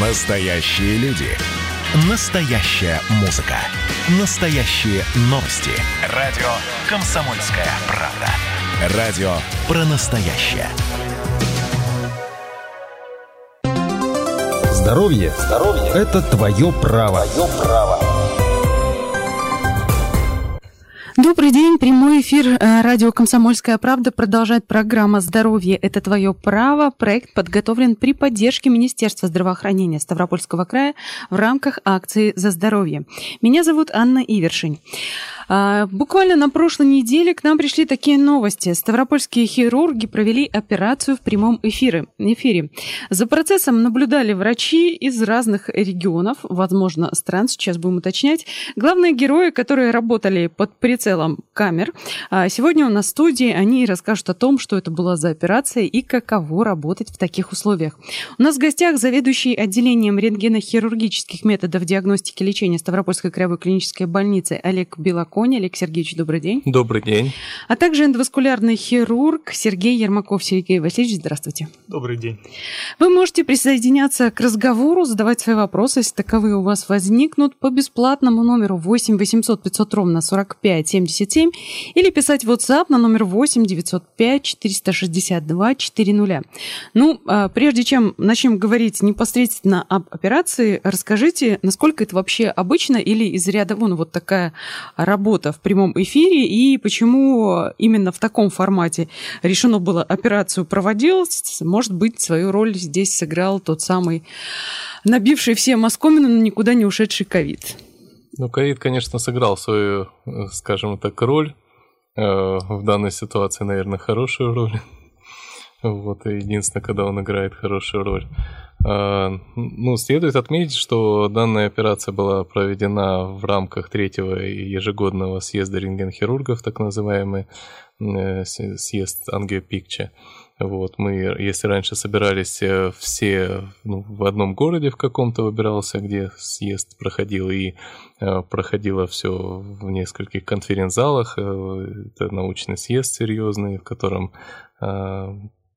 Настоящие люди. Настоящая музыка. Настоящие новости. Радио «Комсомольская правда». Радио про настоящее. Здоровье, Здоровье – это твое право. Твое право. Добрый день, прямой эфир э, радио «Комсомольская правда» продолжает программа «Здоровье – это твое право». Проект подготовлен при поддержке Министерства здравоохранения Ставропольского края в рамках акции «За здоровье». Меня зовут Анна Ивершин. А, буквально на прошлой неделе к нам пришли такие новости. Ставропольские хирурги провели операцию в прямом эфире. эфире. За процессом наблюдали врачи из разных регионов, возможно, стран, сейчас будем уточнять. Главные герои, которые работали под прицелом камер. А, сегодня у нас в студии они расскажут о том, что это была за операция и каково работать в таких условиях. У нас в гостях заведующий отделением рентгенохирургических методов диагностики и лечения Ставропольской краевой клинической больницы Олег Белаков Коня. Олег Сергеевич, добрый день. Добрый день. А также эндоваскулярный хирург Сергей Ермаков. Сергей Васильевич, здравствуйте. Добрый день. Вы можете присоединяться к разговору, задавать свои вопросы, если таковые у вас возникнут, по бесплатному номеру 8 800 500 ровно 45 77 или писать в WhatsApp на номер 8 905 462 400. Ну, а прежде чем начнем говорить непосредственно об операции, расскажите, насколько это вообще обычно или из ряда вон вот такая работа в прямом эфире и почему именно в таком формате решено было операцию проводить. Может быть, свою роль здесь сыграл тот самый набивший все москомины, но никуда не ушедший ковид. Ну, ковид, конечно, сыграл свою, скажем так, роль. Э, в данной ситуации, наверное, хорошую роль. Вот, и единственное, когда он играет хорошую роль. А, ну, следует отметить, что данная операция была проведена в рамках третьего ежегодного съезда рентгенхирургов, так называемый э, съезд ангиопикча. Вот, мы, если раньше собирались э, все ну, в одном городе в каком-то выбирался, где съезд проходил, и э, проходило все в нескольких конференц-залах, это научный съезд серьезный, в котором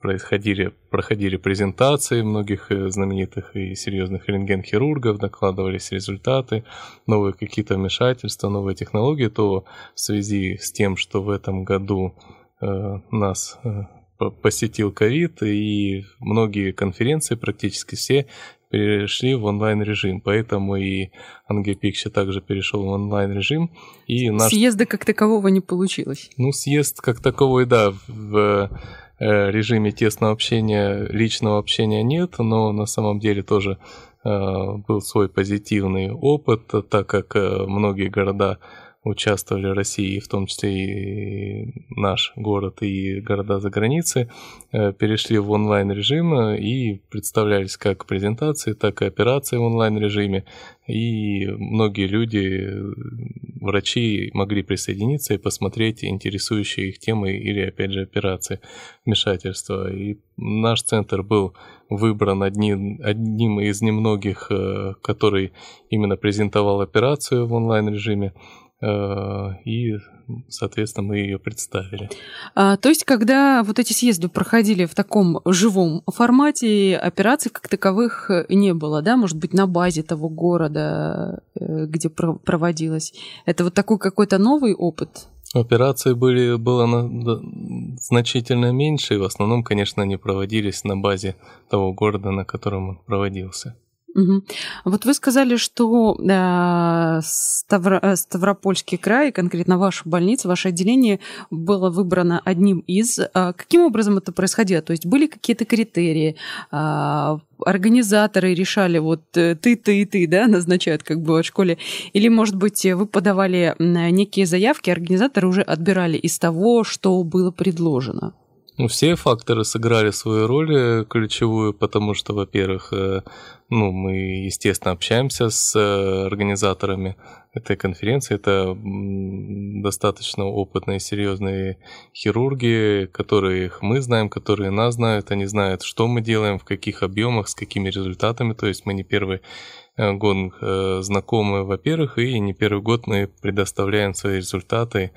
происходили, проходили презентации многих э, знаменитых и серьезных рентген-хирургов, докладывались результаты, новые какие-то вмешательства, новые технологии, то в связи с тем, что в этом году э, нас э, посетил ковид, и многие конференции, практически все, перешли в онлайн-режим, поэтому и Ангепикща также перешел в онлайн-режим. И наш... Съезда как такового не получилось? Ну, съезд как таковой, да, в Э, режиме тесного общения, личного общения нет, но на самом деле тоже э, был свой позитивный опыт, так как э, многие города участвовали России, в том числе и наш город и города за границей, перешли в онлайн-режим и представлялись как презентации, так и операции в онлайн-режиме. И многие люди врачи могли присоединиться и посмотреть интересующие их темы или, опять же, операции вмешательства. И наш центр был выбран одним, одним из немногих, э, который именно презентовал операцию в онлайн-режиме. Э, и соответственно, мы ее представили. А, то есть, когда вот эти съезды проходили в таком живом формате, операций как таковых не было, да, может быть, на базе того города, э, где проводилась. Это вот такой какой-то новый опыт? Операции были, было на, значительно меньше, и в основном, конечно, они проводились на базе того города, на котором он проводился. Угу. Вот вы сказали, что э, Ставро, э, Ставропольский край, конкретно ваша больница, ваше отделение было выбрано одним из. А каким образом это происходило? То есть были какие-то критерии? А, организаторы решали, вот э, ты, ты и ты, да, назначают как бы в школе? Или, может быть, вы подавали некие заявки, организаторы уже отбирали из того, что было предложено? Ну, все факторы сыграли свою роль э, ключевую, потому что, во-первых, э, ну, мы, естественно, общаемся с э, организаторами этой конференции. Это достаточно опытные, серьезные хирурги, которые мы знаем, которые нас знают. Они знают, что мы делаем, в каких объемах, с какими результатами. То есть мы не первый год знакомы, во-первых, и не первый год мы предоставляем свои результаты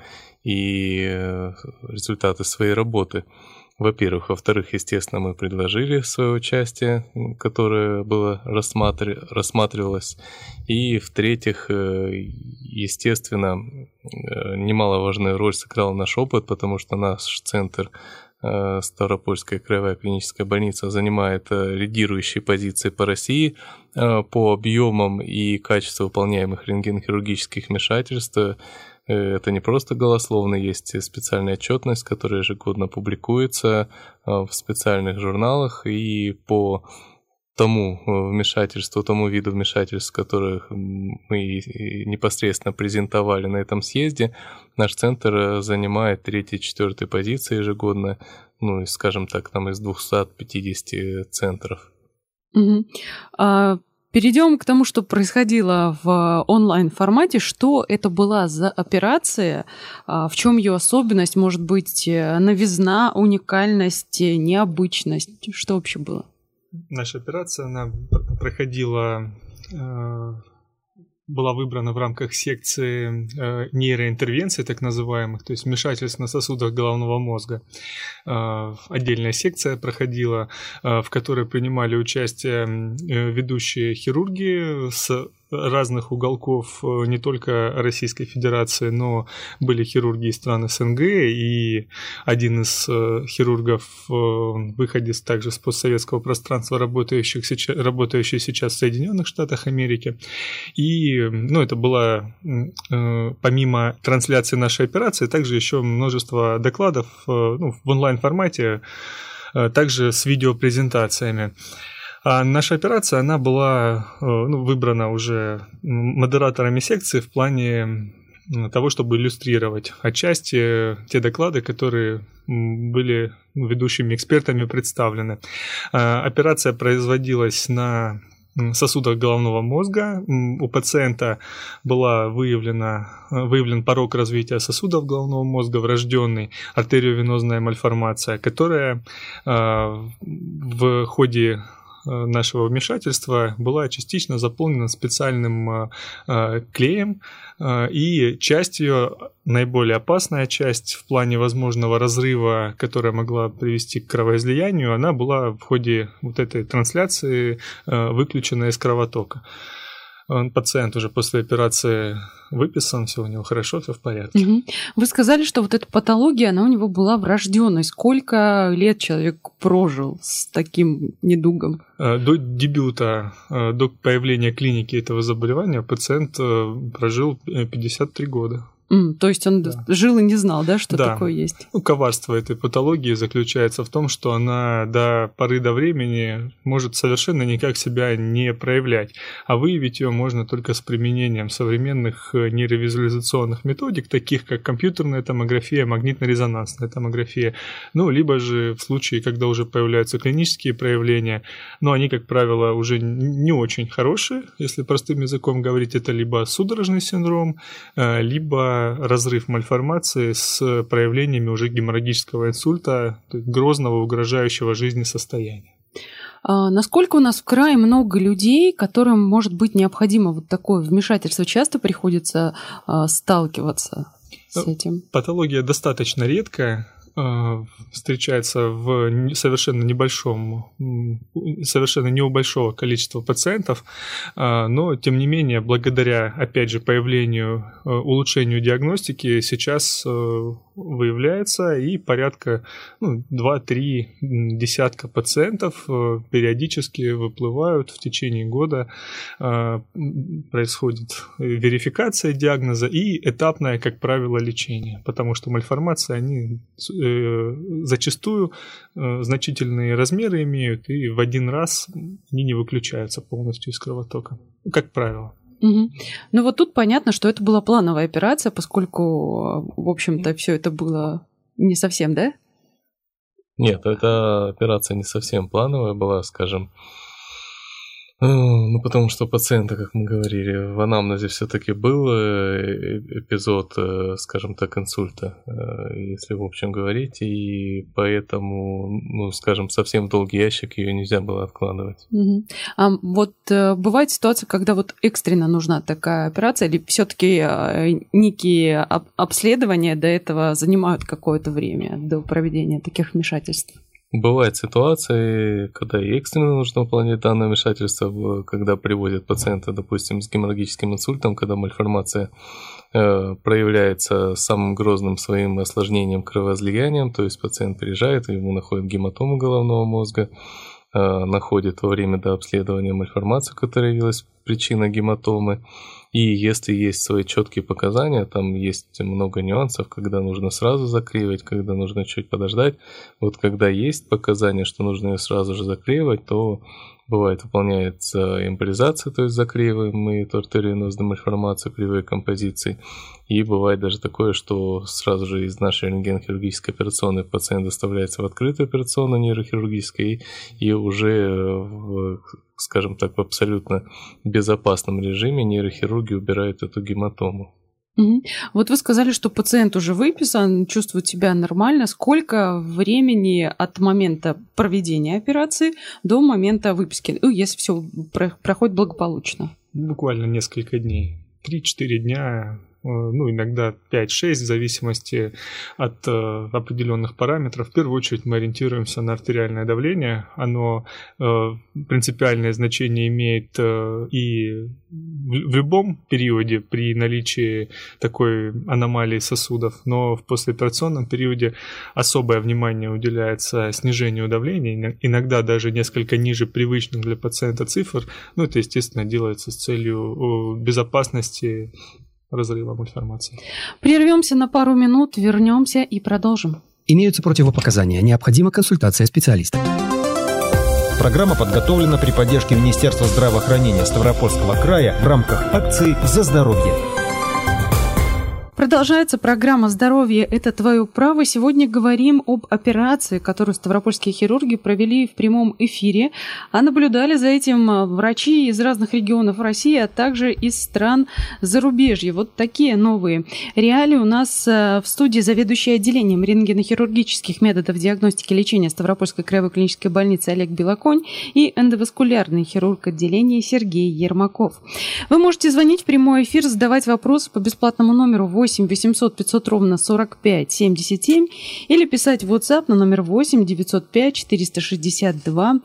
и результаты своей работы. во-первых. Во-вторых, естественно, мы предложили свое участие, которое было рассматр... рассматривалось. И в-третьих, э, естественно, э, немаловажную роль сыграл наш опыт, потому что наш центр э, Ставропольская краевая клиническая больница занимает лидирующие позиции по России по объемам и качеству выполняемых рентгенхирургических вмешательств Э, это не просто голословно, есть специальная отчетность, которая ежегодно публикуется э, в специальных журналах, и по тому э, вмешательству, тому виду вмешательств, которых мы непосредственно презентовали на этом съезде, наш центр занимает третьей-четвертой позиции ежегодно, ну, скажем так, там из 250 центров. Угу. А Перейдем к тому, что происходило в онлайн-формате. Что это была за операция? А, в чем ее особенность? Может быть, э, новизна, уникальность, необычность? Что вообще было? Наша операция, она проходила э, была выбрана в рамках секции э, нейроинтервенции, так называемых, то есть вмешательств на сосудах головного мозга. Э, отдельная секция проходила, э, в которой принимали участие э, ведущие хирурги с разных уголков э, не только Российской Федерации, но были хирурги из стран СНГ, и один из э, хирургов, э, выходец также с постсоветского пространства, работающих сейчас, работающий сейчас в Соединенных Штатах Америки. И ну, это было помимо трансляции нашей операции, также еще множество докладов ну, в онлайн-формате, также с видеопрезентациями. А наша операция, она была э, ну, выбрана уже модераторами секции в плане того, чтобы иллюстрировать отчасти те доклады, которые были ведущими экспертами представлены. А, операция производилась на сосудах головного мозга. У пациента была выявлена, выявлен порог развития сосудов головного мозга, врожденный артериовенозная мальформация, которая в ходе Э, нашего вмешательства была частично заполнена специальным э, э, клеем, и часть ее, наиболее опасная часть в плане возможного разрыва, которая могла привести к кровоизлиянию, она была в ходе вот этой трансляции выключена из кровотока. Он, пациент уже после операции выписан, все у него хорошо, все в порядке. Угу. Вы сказали, что вот эта патология, она у него была врожденной. Сколько лет человек прожил с таким недугом? Э, до дебюта, э, до появления клиники этого заболевания пациент э, прожил 53 года. Mm, то есть он да. жил и не знал, да, что да. такое есть? Ну, коварство этой патологии заключается в том, что она до поры до времени может совершенно никак себя не проявлять, а выявить ее можно только с применением современных э, нейровизуализационных методик, таких как компьютерная томография, магнитно-резонансная томография, ну, либо же в случае, когда уже появляются клинические проявления, но они, как правило, уже не очень хорошие, если простым языком говорить, это либо судорожный синдром, э, разрыв мальформации с проявлениями уже геморрагического инсульта, грозного, угрожающего жизни состояния. А насколько у нас в крае много людей, которым может быть необходимо вот такое вмешательство? Часто приходится а, сталкиваться с этим? Патология достаточно редкая. Э, встречается в совершенно небольшом, совершенно не у большого количества пациентов, э, но тем не менее, благодаря, опять же, появлению, э, улучшению диагностики, сейчас выявляется и порядка ну, 2-3 десятка пациентов периодически выплывают в течение года, происходит верификация диагноза и этапное, как правило, лечение, потому что мальформации, они зачастую э, значительные размеры имеют, и в один раз они не выключаются полностью из кровотока, как правило. Угу. Ну вот тут понятно, что это была плановая операция, поскольку, в общем-то, все это было не совсем, да? Нет, эта операция не совсем плановая была, скажем. Ну, потому что пациента, как мы говорили, в анамнезе все-таки был э, эпизод, э, скажем так, инсульта, э, если в общем говорить, и поэтому, ну, скажем, совсем долгий ящик ее нельзя было откладывать. Угу. А вот бывает ситуация, когда вот экстренно нужна такая операция, или все-таки некие обследования до этого занимают какое-то время до проведения таких вмешательств? Бывают ситуации, когда и экстренно нужно выполнять данное вмешательство, когда приводят пациента, допустим, с геморрагическим инсультом, когда мальформация э, проявляется самым грозным своим осложнением кровоизлиянием, то есть пациент приезжает, ему находят гематому головного мозга, э, находит во время до обследования мальформацию, которая явилась причиной гематомы, и если есть свои четкие показания, там есть много нюансов, когда нужно сразу заклеивать, когда нужно чуть подождать. Вот когда есть показания, что нужно ее сразу же заклеивать, то бывает выполняется эмболизация, то есть заклеиваем мы эту артериенозную мальформацию кривой композиции. И бывает даже такое, что сразу же из нашей рентгенхирургической операционной пациент доставляется в открытую операционную нейрохирургическую и, и уже в скажем так, в абсолютно безопасном режиме нейрохирурги убирают эту гематому. Угу. Вот вы сказали, что пациент уже выписан, чувствует себя нормально. Сколько времени от момента проведения операции до момента выписки, ну, если все проходит благополучно? Буквально несколько дней. 3-4 дня ну, иногда 5-6, в зависимости от э, определенных параметров. В первую очередь мы ориентируемся на артериальное давление. Оно э, принципиальное значение имеет э, и в любом периоде при наличии такой аномалии сосудов, но в послеоперационном периоде особое внимание уделяется снижению давления, иногда даже несколько ниже привычных для пациента цифр. Ну, это, естественно, делается с целью безопасности разрывом информации. Прервемся на пару минут, вернемся и продолжим. Имеются противопоказания. Необходима консультация специалиста. Программа подготовлена при поддержке Министерства здравоохранения Ставропольского края в рамках акции «За здоровье». Продолжается программа «Здоровье – это твое право». Сегодня говорим об операции, которую ставропольские хирурги провели в прямом эфире, а наблюдали за этим а, врачи из разных регионов России, а также из стран зарубежья. Вот такие новые реалии у нас а, в студии заведующий отделением рентгенохирургических методов диагностики и лечения Ставропольской краевой клинической больницы Олег Белоконь и эндоваскулярный хирург отделения Сергей Ермаков. Вы можете звонить в прямой эфир, задавать вопросы по бесплатному номеру 8 8 800 500 ровно 45 77 или писать в WhatsApp на номер 8 905 462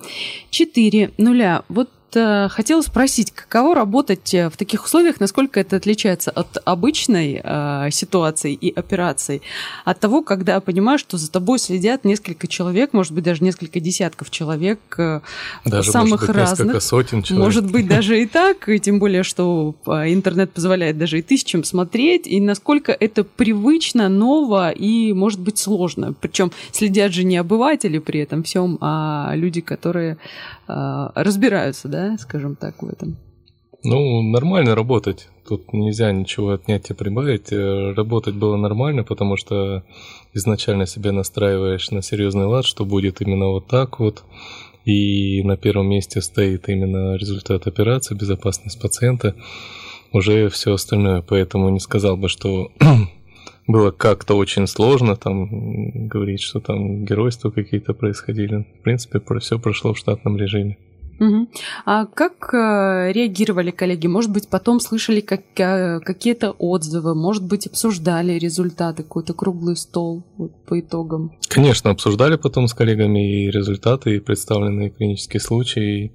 400. Вот Э, хотела спросить, каково работать э, в таких условиях, насколько это отличается от обычной э, ситуации и операции, от того, когда понимаешь, что за тобой следят несколько человек, может быть, даже несколько десятков человек э, даже, самых может быть, разных. сотен человек. Может быть, даже и так, и тем более, что интернет позволяет даже и тысячам смотреть, и насколько это привычно, ново и, может быть, сложно. Причем следят же не обыватели при этом всем, а люди, которые э, разбираются, да, да, скажем так, в этом? Ну, нормально работать. Тут нельзя ничего отнять и прибавить. Э, работать было нормально, потому что изначально себя настраиваешь на серьезный лад, что будет именно вот так вот. И на первом месте стоит именно результат операции, безопасность пациента, уже все остальное. Поэтому не сказал бы, что было как-то очень сложно там говорить, что там геройства какие-то происходили. В принципе, все прошло в штатном режиме. Угу. А как э, реагировали коллеги? Может быть, потом слышали как, э, какие-то отзывы, может быть, обсуждали результаты, какой-то круглый стол вот, по итогам? Конечно, обсуждали потом с коллегами и результаты, и представленные клинические случаи.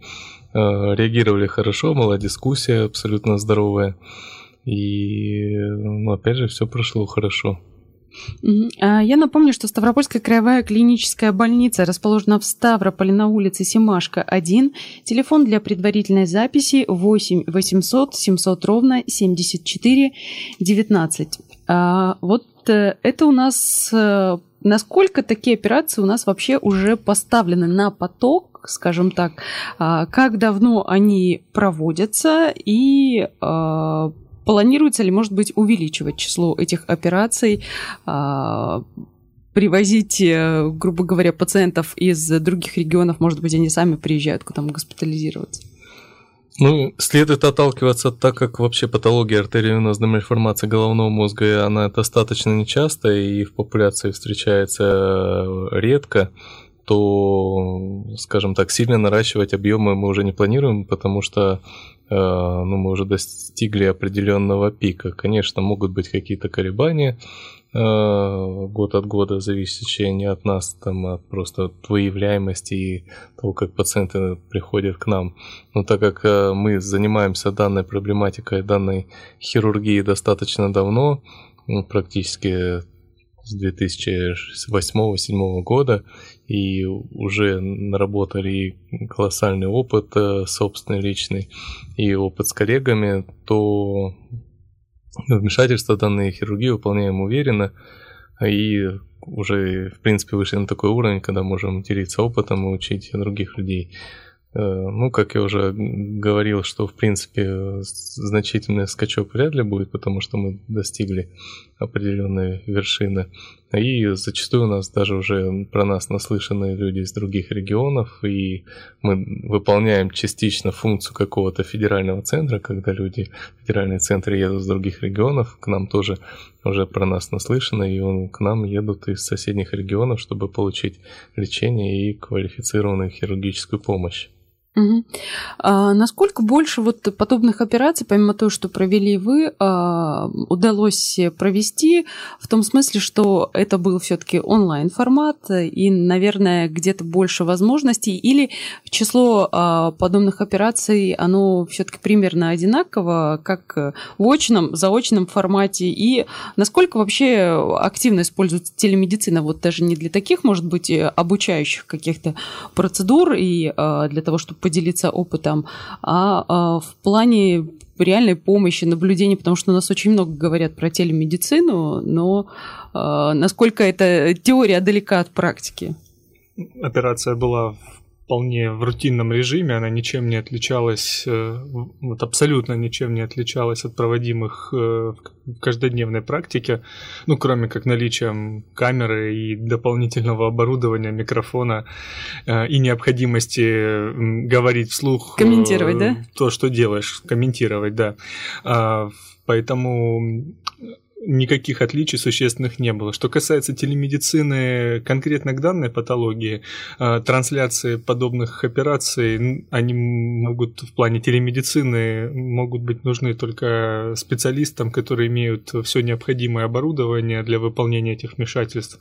Э, реагировали хорошо, была дискуссия абсолютно здоровая. И, ну, опять же, все прошло хорошо. А, я напомню, что Ставропольская краевая клиническая больница расположена в Ставрополе на улице Семашка, 1. Телефон для предварительной записи 8 800 700 ровно 74 19. Вот э, это у нас... Э, насколько такие операции у нас вообще уже поставлены на поток, скажем так, а, как давно они проводятся и а, Планируется ли, может быть, увеличивать число этих операций, а, привозить, э, грубо говоря, пациентов из других регионов, может быть, они сами приезжают к нам госпитализироваться? Ну, следует отталкиваться, так как вообще патология артериовенозной мальформации головного мозга, она достаточно нечастая и в популяции встречается э, редко, то, скажем так, сильно наращивать объемы мы уже не планируем, потому что ну, мы уже достигли определенного пика. Конечно, могут быть какие-то колебания, Э, год от года, зависящее не от нас, там, а просто от выявляемости и того, как пациенты приходят к нам. Но так как э, мы занимаемся данной проблематикой, данной хирургией достаточно давно, ну, практически с 2008-2007 года, и уже наработали колоссальный опыт э, собственный, личный, и опыт с коллегами, то вмешательства данные хирургии выполняем уверенно и уже, в принципе, вышли на такой уровень, когда можем делиться опытом и учить других людей. Э, ну, как я уже говорил, что, в принципе, значительный скачок вряд ли будет, потому что мы достигли определенной вершины. И зачастую у нас даже уже про нас наслышанные люди из других регионов, и мы выполняем частично функцию какого-то федерального центра, когда люди, федеральные центры едут с других регионов, к нам тоже уже про нас наслышано, и он, к нам едут из соседних регионов, чтобы получить лечение и квалифицированную хирургическую помощь. Угу. А насколько больше вот подобных операций, помимо того, что провели вы, а, удалось провести в том смысле, что это был все-таки онлайн формат и, наверное, где-то больше возможностей, или число а, подобных операций, оно все-таки примерно одинаково, как в очном, заочном формате, и насколько вообще активно используется телемедицина, вот даже не для таких, может быть, обучающих каких-то процедур и а, для того, чтобы поделиться опытом, а, а в плане реальной помощи, наблюдения, потому что у нас очень много говорят про телемедицину, но а, насколько эта теория далека от практики? Операция была вполне в рутинном режиме, она ничем не отличалась, э, вот абсолютно ничем не отличалась от проводимых э, в каждодневной практике, ну, кроме как наличием камеры и дополнительного оборудования, микрофона э, и необходимости говорить вслух. Комментировать, да? То, что делаешь, комментировать, да. А, поэтому никаких отличий существенных не было. Что касается телемедицины конкретно к данной патологии, э, трансляции подобных операций, они могут в плане телемедицины могут быть нужны только специалистам, которые имеют все необходимое оборудование для выполнения этих вмешательств.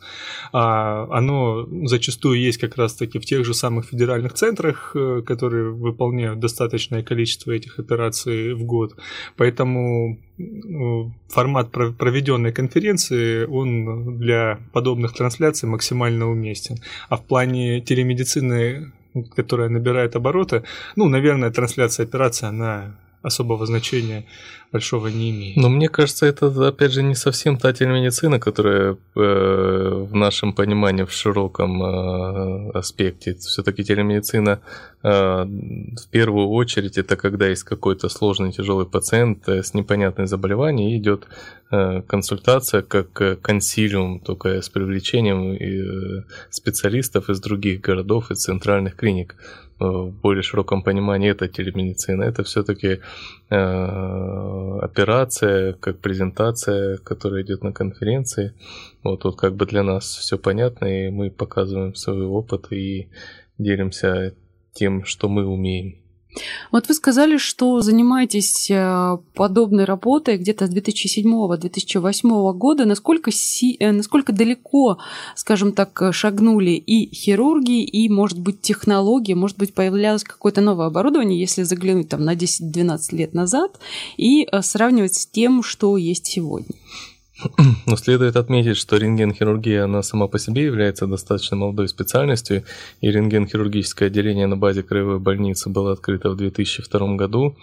А оно зачастую есть как раз-таки в тех же самых федеральных центрах, э, которые выполняют достаточное количество этих операций в год. Поэтому формат проведенной конференции, он для подобных трансляций максимально уместен. А в плане телемедицины, которая набирает обороты, ну, наверное, трансляция операции, она особого значения большого не имеет. Но мне кажется, это, опять же, не совсем та телемедицина, которая э, в нашем понимании в широком э, аспекте. Все-таки телемедицина э, в первую очередь это когда есть какой-то сложный тяжелый пациент э, с непонятным заболеванием, и идет э, консультация как э, консилиум, только с привлечением э, специалистов из других городов и центральных клиник в более широком понимании это телемедицина, это все-таки э, операция, как презентация, которая идет на конференции. Вот тут как бы для нас все понятно, и мы показываем свой опыт и делимся тем, что мы умеем. Вот вы сказали, что занимаетесь э, подобной работой где-то с 2007-2008 года. Насколько, си, э, насколько далеко, скажем так, шагнули и хирурги, и, может быть, технологии, может быть, появлялось какое-то новое оборудование, если заглянуть там на 10-12 лет назад и э, сравнивать с тем, что есть сегодня? Но следует отметить, что рентген-хирургия, она сама по себе является достаточно молодой специальностью, и рентген-хирургическое отделение на базе краевой больницы было открыто в 2002 году.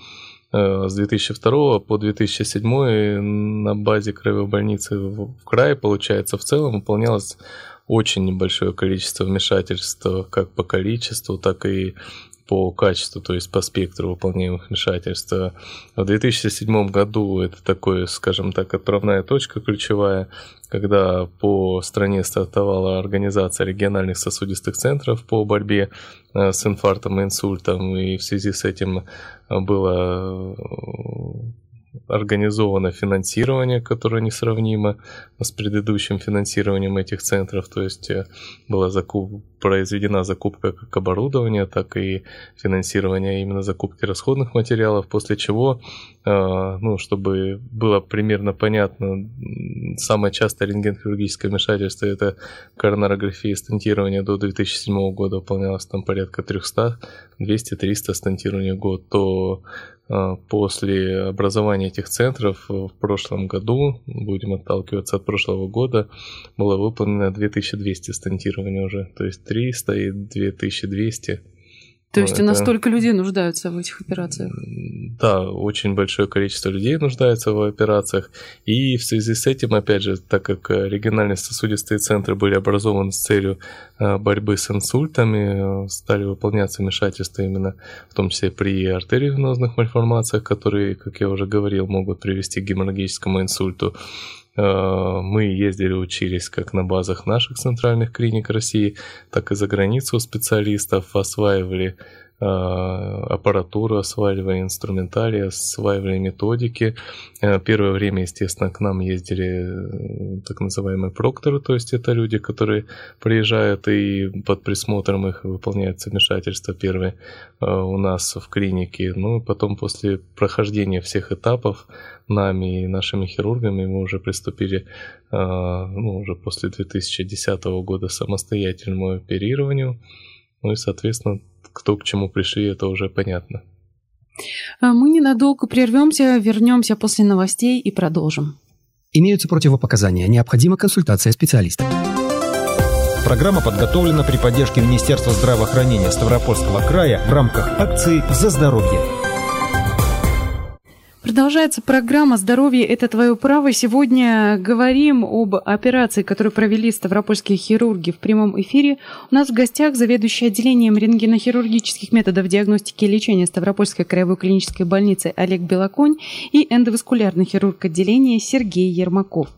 Э, с 2002 по 2007 на базе краевой больницы в крае, получается, в целом выполнялось очень небольшое количество вмешательств как по количеству, так и по качеству, то есть по спектру выполняемых вмешательств. В 2007 году это такое, скажем так, отправная точка ключевая, когда по стране стартовала организация региональных сосудистых центров по борьбе э, с инфарктом и инсультом, и в связи с этим было организовано финансирование, которое несравнимо с предыдущим финансированием этих центров. То есть э, была закуп... произведена закупка как оборудования, так и финансирование именно закупки расходных материалов, после чего, э, ну, чтобы было примерно понятно, самое частое рентген-хирургическое вмешательство это коронарография и стентирование до 2007 года выполнялось там порядка 300, 200-300 стентирований в год, то после образования этих центров в прошлом году, будем отталкиваться от прошлого года, было выполнено 2200 стентирований уже, то есть 300 и 2200 то есть это... у нас столько людей нуждаются в этих операциях? Да, очень большое количество людей нуждается в операциях. И в связи с этим, опять же, так как региональные сосудистые центры были образованы с целью э, борьбы с инсультами, э, стали выполняться вмешательства именно в том числе при артериовенозных мальформациях, которые, как я уже говорил, могут привести к геморрагическому инсульту. Э, мы ездили, учились как на базах наших центральных клиник России, так и за границу специалистов, осваивали аппаратуру, осваивали инструментарий, осваивали методики. Э, первое время, естественно, к нам ездили так называемые прокторы, то есть это люди, которые приезжают и под присмотром их выполняют вмешательства первые у нас в клинике. Ну и потом после прохождения всех этапов нами и нашими хирургами мы уже приступили, ну, уже после 2010 года самостоятельному оперированию. Ну и, соответственно, кто к чему пришли, это уже понятно. А мы ненадолго прервемся, вернемся после новостей и продолжим. Имеются противопоказания. Необходима консультация специалиста. Программа подготовлена при поддержке Министерства здравоохранения Ставропольского края в рамках акции «За здоровье». Продолжается программа «Здоровье – это твое право». Сегодня говорим об операции, которую провели ставропольские хирурги в прямом эфире. У нас в гостях заведующий отделением рентгенохирургических методов диагностики и лечения Ставропольской краевой клинической больницы Олег Белоконь и эндоваскулярный хирург отделения Сергей Ермаков.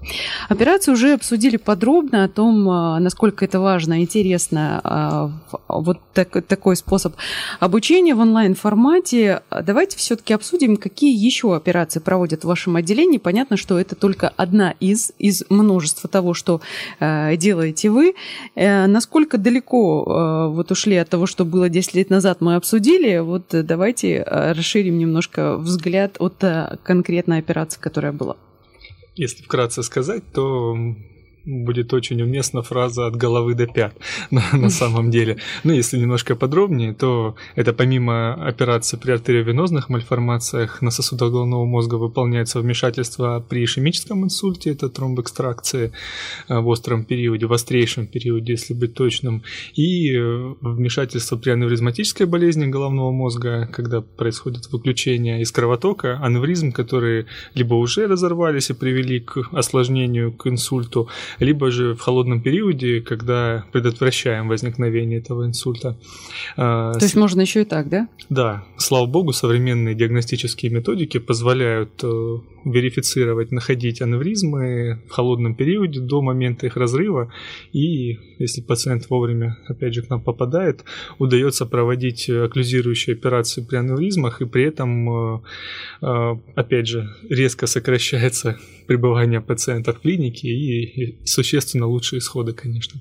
Операцию уже обсудили подробно о том, а, насколько это важно, интересно, а, вот так, такой способ обучения в онлайн-формате. Давайте все-таки обсудим, какие еще операции проводят в вашем отделении, понятно, что это только одна из, из множества того, что э, делаете вы. Э, насколько далеко э, вот ушли от того, что было 10 лет назад, мы обсудили. Вот давайте э, расширим немножко взгляд от э, конкретной операции, которая была. Если вкратце сказать, то будет очень уместна фраза от головы до пят на, на самом деле. Ну, если немножко подробнее, то это помимо операции при артериовенозных мальформациях на сосудах головного мозга выполняется вмешательство при ишемическом инсульте, это тромбэкстракции э, в остром периоде, в острейшем периоде, если быть точным, и э, вмешательство при аневризматической болезни головного мозга, когда происходит выключение из кровотока, аневризм, которые либо уже разорвались и привели к осложнению, к инсульту, либо же в холодном периоде, когда предотвращаем возникновение этого инсульта. А, То есть можно еще и так, да? Да, слава богу, современные диагностические методики позволяют э, верифицировать, находить аневризмы в холодном периоде до момента их разрыва. И если пациент вовремя, опять же, к нам попадает, удается проводить окклюзирующие операции при аневризмах, и при этом, э, э, опять же, резко сокращается пребывание пациента в клинике и существенно лучшие исходы, конечно.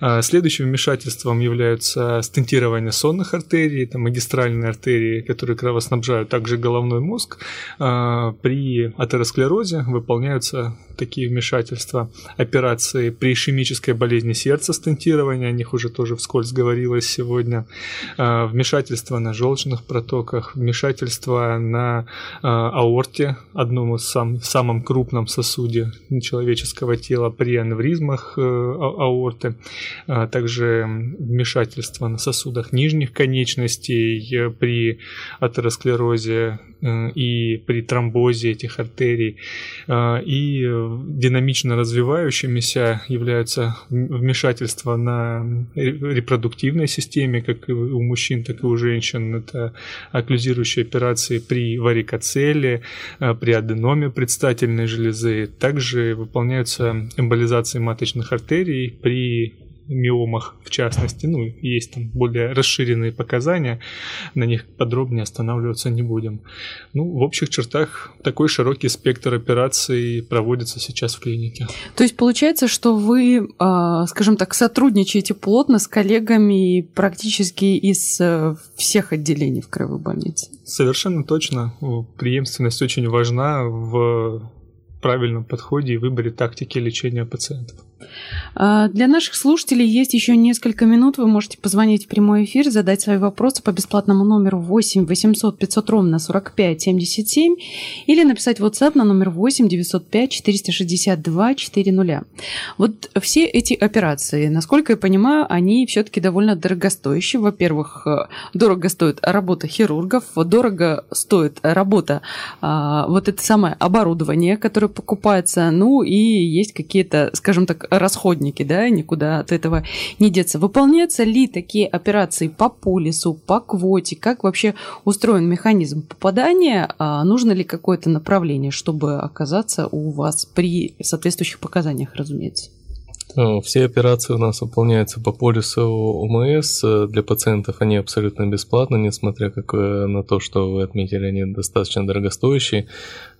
А, следующим вмешательством являются стентирование сонных артерий, это магистральные артерии, которые кровоснабжают также головной мозг. А, при атеросклерозе выполняются такие вмешательства, операции при ишемической болезни сердца, стентирование, о них уже тоже вскользь говорилось сегодня, а, вмешательство на желчных протоках, вмешательство на аорте, одном из сам, самом крупном сосуде человеческого тела при аневризмах э, а, аорты, а также вмешательство на сосудах нижних конечностей при атеросклерозе и при тромбозе этих артерий. И динамично развивающимися являются вмешательства на репродуктивной системе, как и у мужчин, так и у женщин. Это окклюзирующие операции при варикоцеле, при аденоме предстательной железы. Также выполняются эмболизации маточных артерий при миомах в частности. Ну, есть там более расширенные показания, на них подробнее останавливаться не будем. Ну, в общих чертах такой широкий спектр операций проводится сейчас в клинике. То есть получается, что вы, а, скажем так, сотрудничаете плотно с коллегами практически из э, всех отделений в краевой больнице? Совершенно точно. Преемственность очень важна в правильном подходе и выборе тактики лечения пациентов. А, для наших слушателей есть еще несколько минут. Вы можете позвонить в прямой эфир, задать свои вопросы по бесплатному номеру 8 800 500 ровно 45 77 или написать WhatsApp на номер 8 905 462 400. Вот все эти операции, насколько я понимаю, они все-таки довольно дорогостоящие. Во-первых, э, дорого стоит работа хирургов, дорого стоит работа а, вот это самое оборудование, которое покупается, ну и есть какие-то, скажем так, расходники, да, никуда от этого не деться. Выполняются ли такие операции по полису, по квоте? Как вообще устроен механизм попадания? А нужно ли какое-то направление, чтобы оказаться у вас при соответствующих показаниях, разумеется? Э, все операции у нас выполняются по полису ОМС. Для пациентов они абсолютно бесплатны, несмотря как э, на то, что вы отметили, они достаточно дорогостоящие.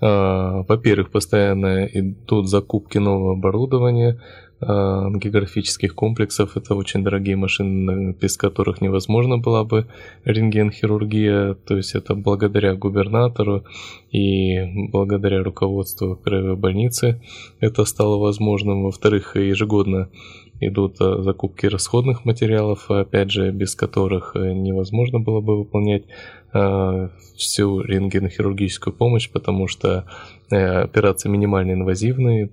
Э, во-первых, постоянно идут закупки нового оборудования, Э, географических комплексов. Это очень дорогие машины, без которых невозможно была бы рентген-хирургия. То есть это благодаря губернатору и благодаря руководству краевой больницы это стало возможным. Во-вторых, ежегодно идут э, закупки расходных материалов, опять же, без которых э, невозможно было бы выполнять всю рентгенохирургическую помощь, потому что операции минимально инвазивные,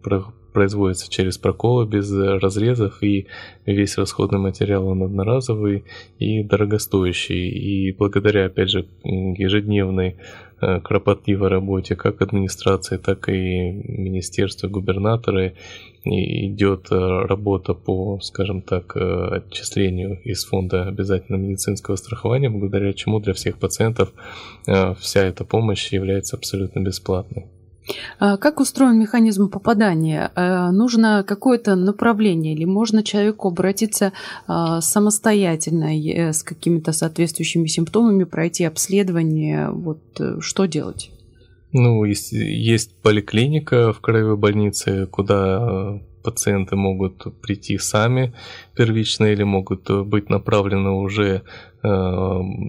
производится через проколы без разрезов, и весь расходный материал он одноразовый и дорогостоящий. И благодаря, опять же, ежедневной э, кропотливой работе как администрации, так и министерства, губернаторы идет э, работа по, скажем так, э, отчислению из фонда обязательного медицинского страхования, благодаря чему для всех пациентов вся эта помощь является абсолютно бесплатной. А как устроен механизм попадания? Э, нужно какое-то направление или можно человеку обратиться а, самостоятельно э, с какими-то соответствующими симптомами, пройти обследование? Вот э, что делать? Ну, есть, есть поликлиника в краевой больнице, куда пациенты могут прийти сами первично или могут быть направлены уже Э,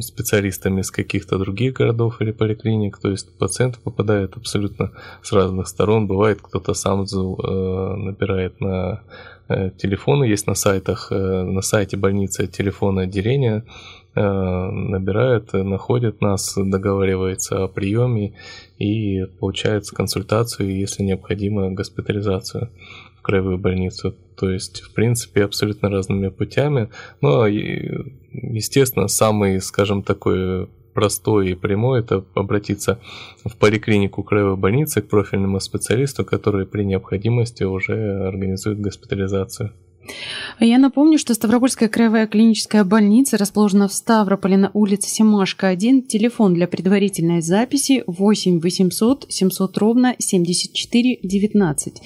специалистами из каких-то других городов или поликлиник. То есть пациенты попадают абсолютно с разных сторон. Бывает, кто-то сам э, набирает на э, телефоны, есть на сайтах, на сайте больницы телефоны отделения, набирают, находят нас, договаривается о приеме и получается консультацию, если необходимо, госпитализацию в краевую больницу. То есть, в принципе, абсолютно разными путями. Но, естественно, самый, скажем, такой простой и прямой – это обратиться в поликлинику краевой больницы к профильному специалисту, который при необходимости уже организует госпитализацию. Я напомню, что Ставропольская краевая клиническая больница расположена в Ставрополе на улице Семашка 1. Телефон для предварительной записи 8 800 700 ровно 74 19.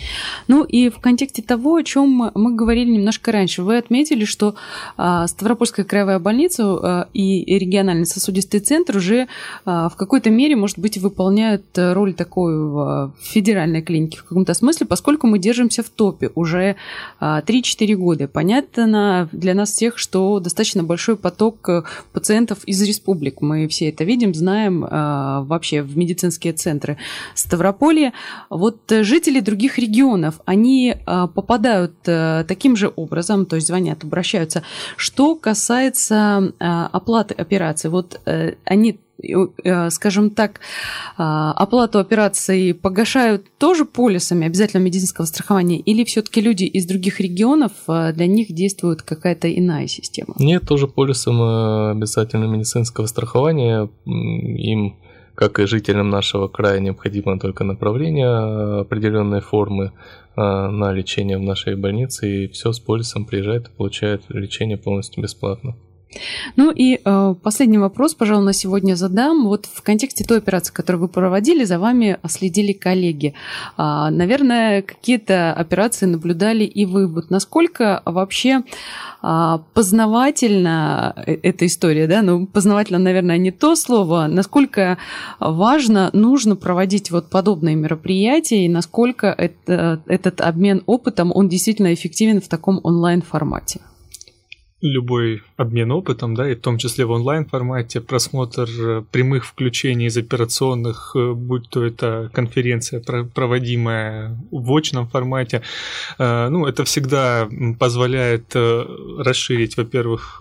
Ну и в контексте того, о чем мы говорили немножко раньше, вы отметили, что а, Ставропольская краевая больница а, и региональный сосудистый центр уже а, в какой-то мере, может быть, выполняют роль такой федеральной клиники в каком-то смысле, поскольку мы держимся в топе уже 3-4 4 года. Понятно для нас всех, что достаточно большой поток э, пациентов из республик. Мы все это видим, знаем э, вообще в медицинские центры Ставрополья. Вот э, жители других регионов, они попадают таким же образом, то есть звонят, обращаются. Что касается оплаты операции, вот они э, скажем так, а, оплату операций погашают тоже полисами обязательно медицинского страхования, или все-таки люди из других регионов, а, для них действует какая-то иная система? Нет, тоже полисом э, обязательно медицинского страхования. Им как и жителям нашего края необходимо только направление определенной формы на лечение в нашей больнице, и все с полисом приезжает и получает лечение полностью бесплатно. Ну и э, последний вопрос, пожалуй, на сегодня задам. Вот в контексте той операции, которую вы проводили, за вами следили коллеги. А, наверное, какие-то операции наблюдали и вы. Вот насколько вообще а, познавательна э, эта история, да? Ну, познавательно, наверное, не то слово. Насколько важно, нужно проводить вот подобные мероприятия и насколько это, этот обмен опытом, он действительно эффективен в таком онлайн-формате? Любой обмен опытом, да, и в том числе в онлайн-формате, просмотр э, прямых включений из операционных, э, будь то это конференция, проводимая в очном формате, э, ну, это всегда позволяет расширить, во-первых,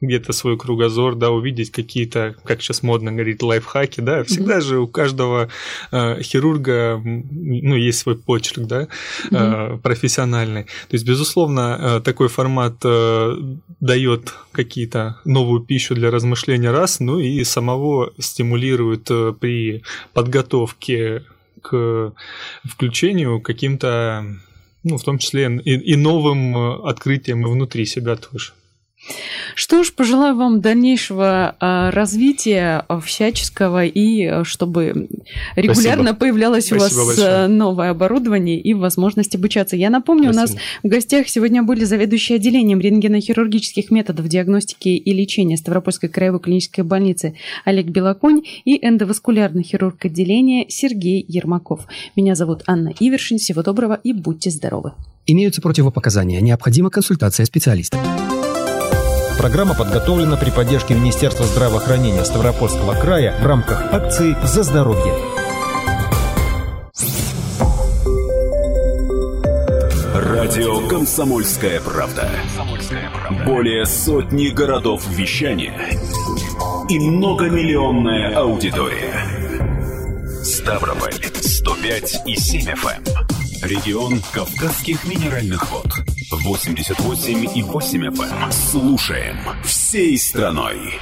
где-то свой кругозор, да, увидеть какие-то, как сейчас модно говорить, лайфхаки, да, всегда mm-hmm. же у каждого э, хирурга, ну, есть свой почерк, да, mm-hmm. профессиональный. То есть, безусловно, э, такой формат э, дает какие-то новую пищу для размышления раз, ну и самого стимулирует э, при подготовке к включению каким-то, ну, в том числе и, и новым э, открытием внутри себя тоже. Что ж, пожелаю вам дальнейшего а, развития а, всяческого и а, чтобы регулярно Спасибо. появлялось Спасибо у вас большое. новое оборудование и возможность обучаться. Я напомню, Спасибо. у нас в гостях сегодня были заведующие отделением рентгенохирургических методов диагностики и лечения Ставропольской краевой клинической больницы Олег Белоконь и эндоваскулярный хирург отделения Сергей Ермаков. Меня зовут Анна Ивершин. Всего доброго и будьте здоровы. Имеются противопоказания. Необходима консультация специалиста. Программа подготовлена при поддержке Министерства здравоохранения Ставропольского края в рамках акции «За здоровье». Радио «Комсомольская правда». Более сотни городов вещания и многомиллионная аудитория. Ставрополь 105 и 7 FM. Регион Кавказских минеральных вод. 88,8 FM. Слушаем всей страной.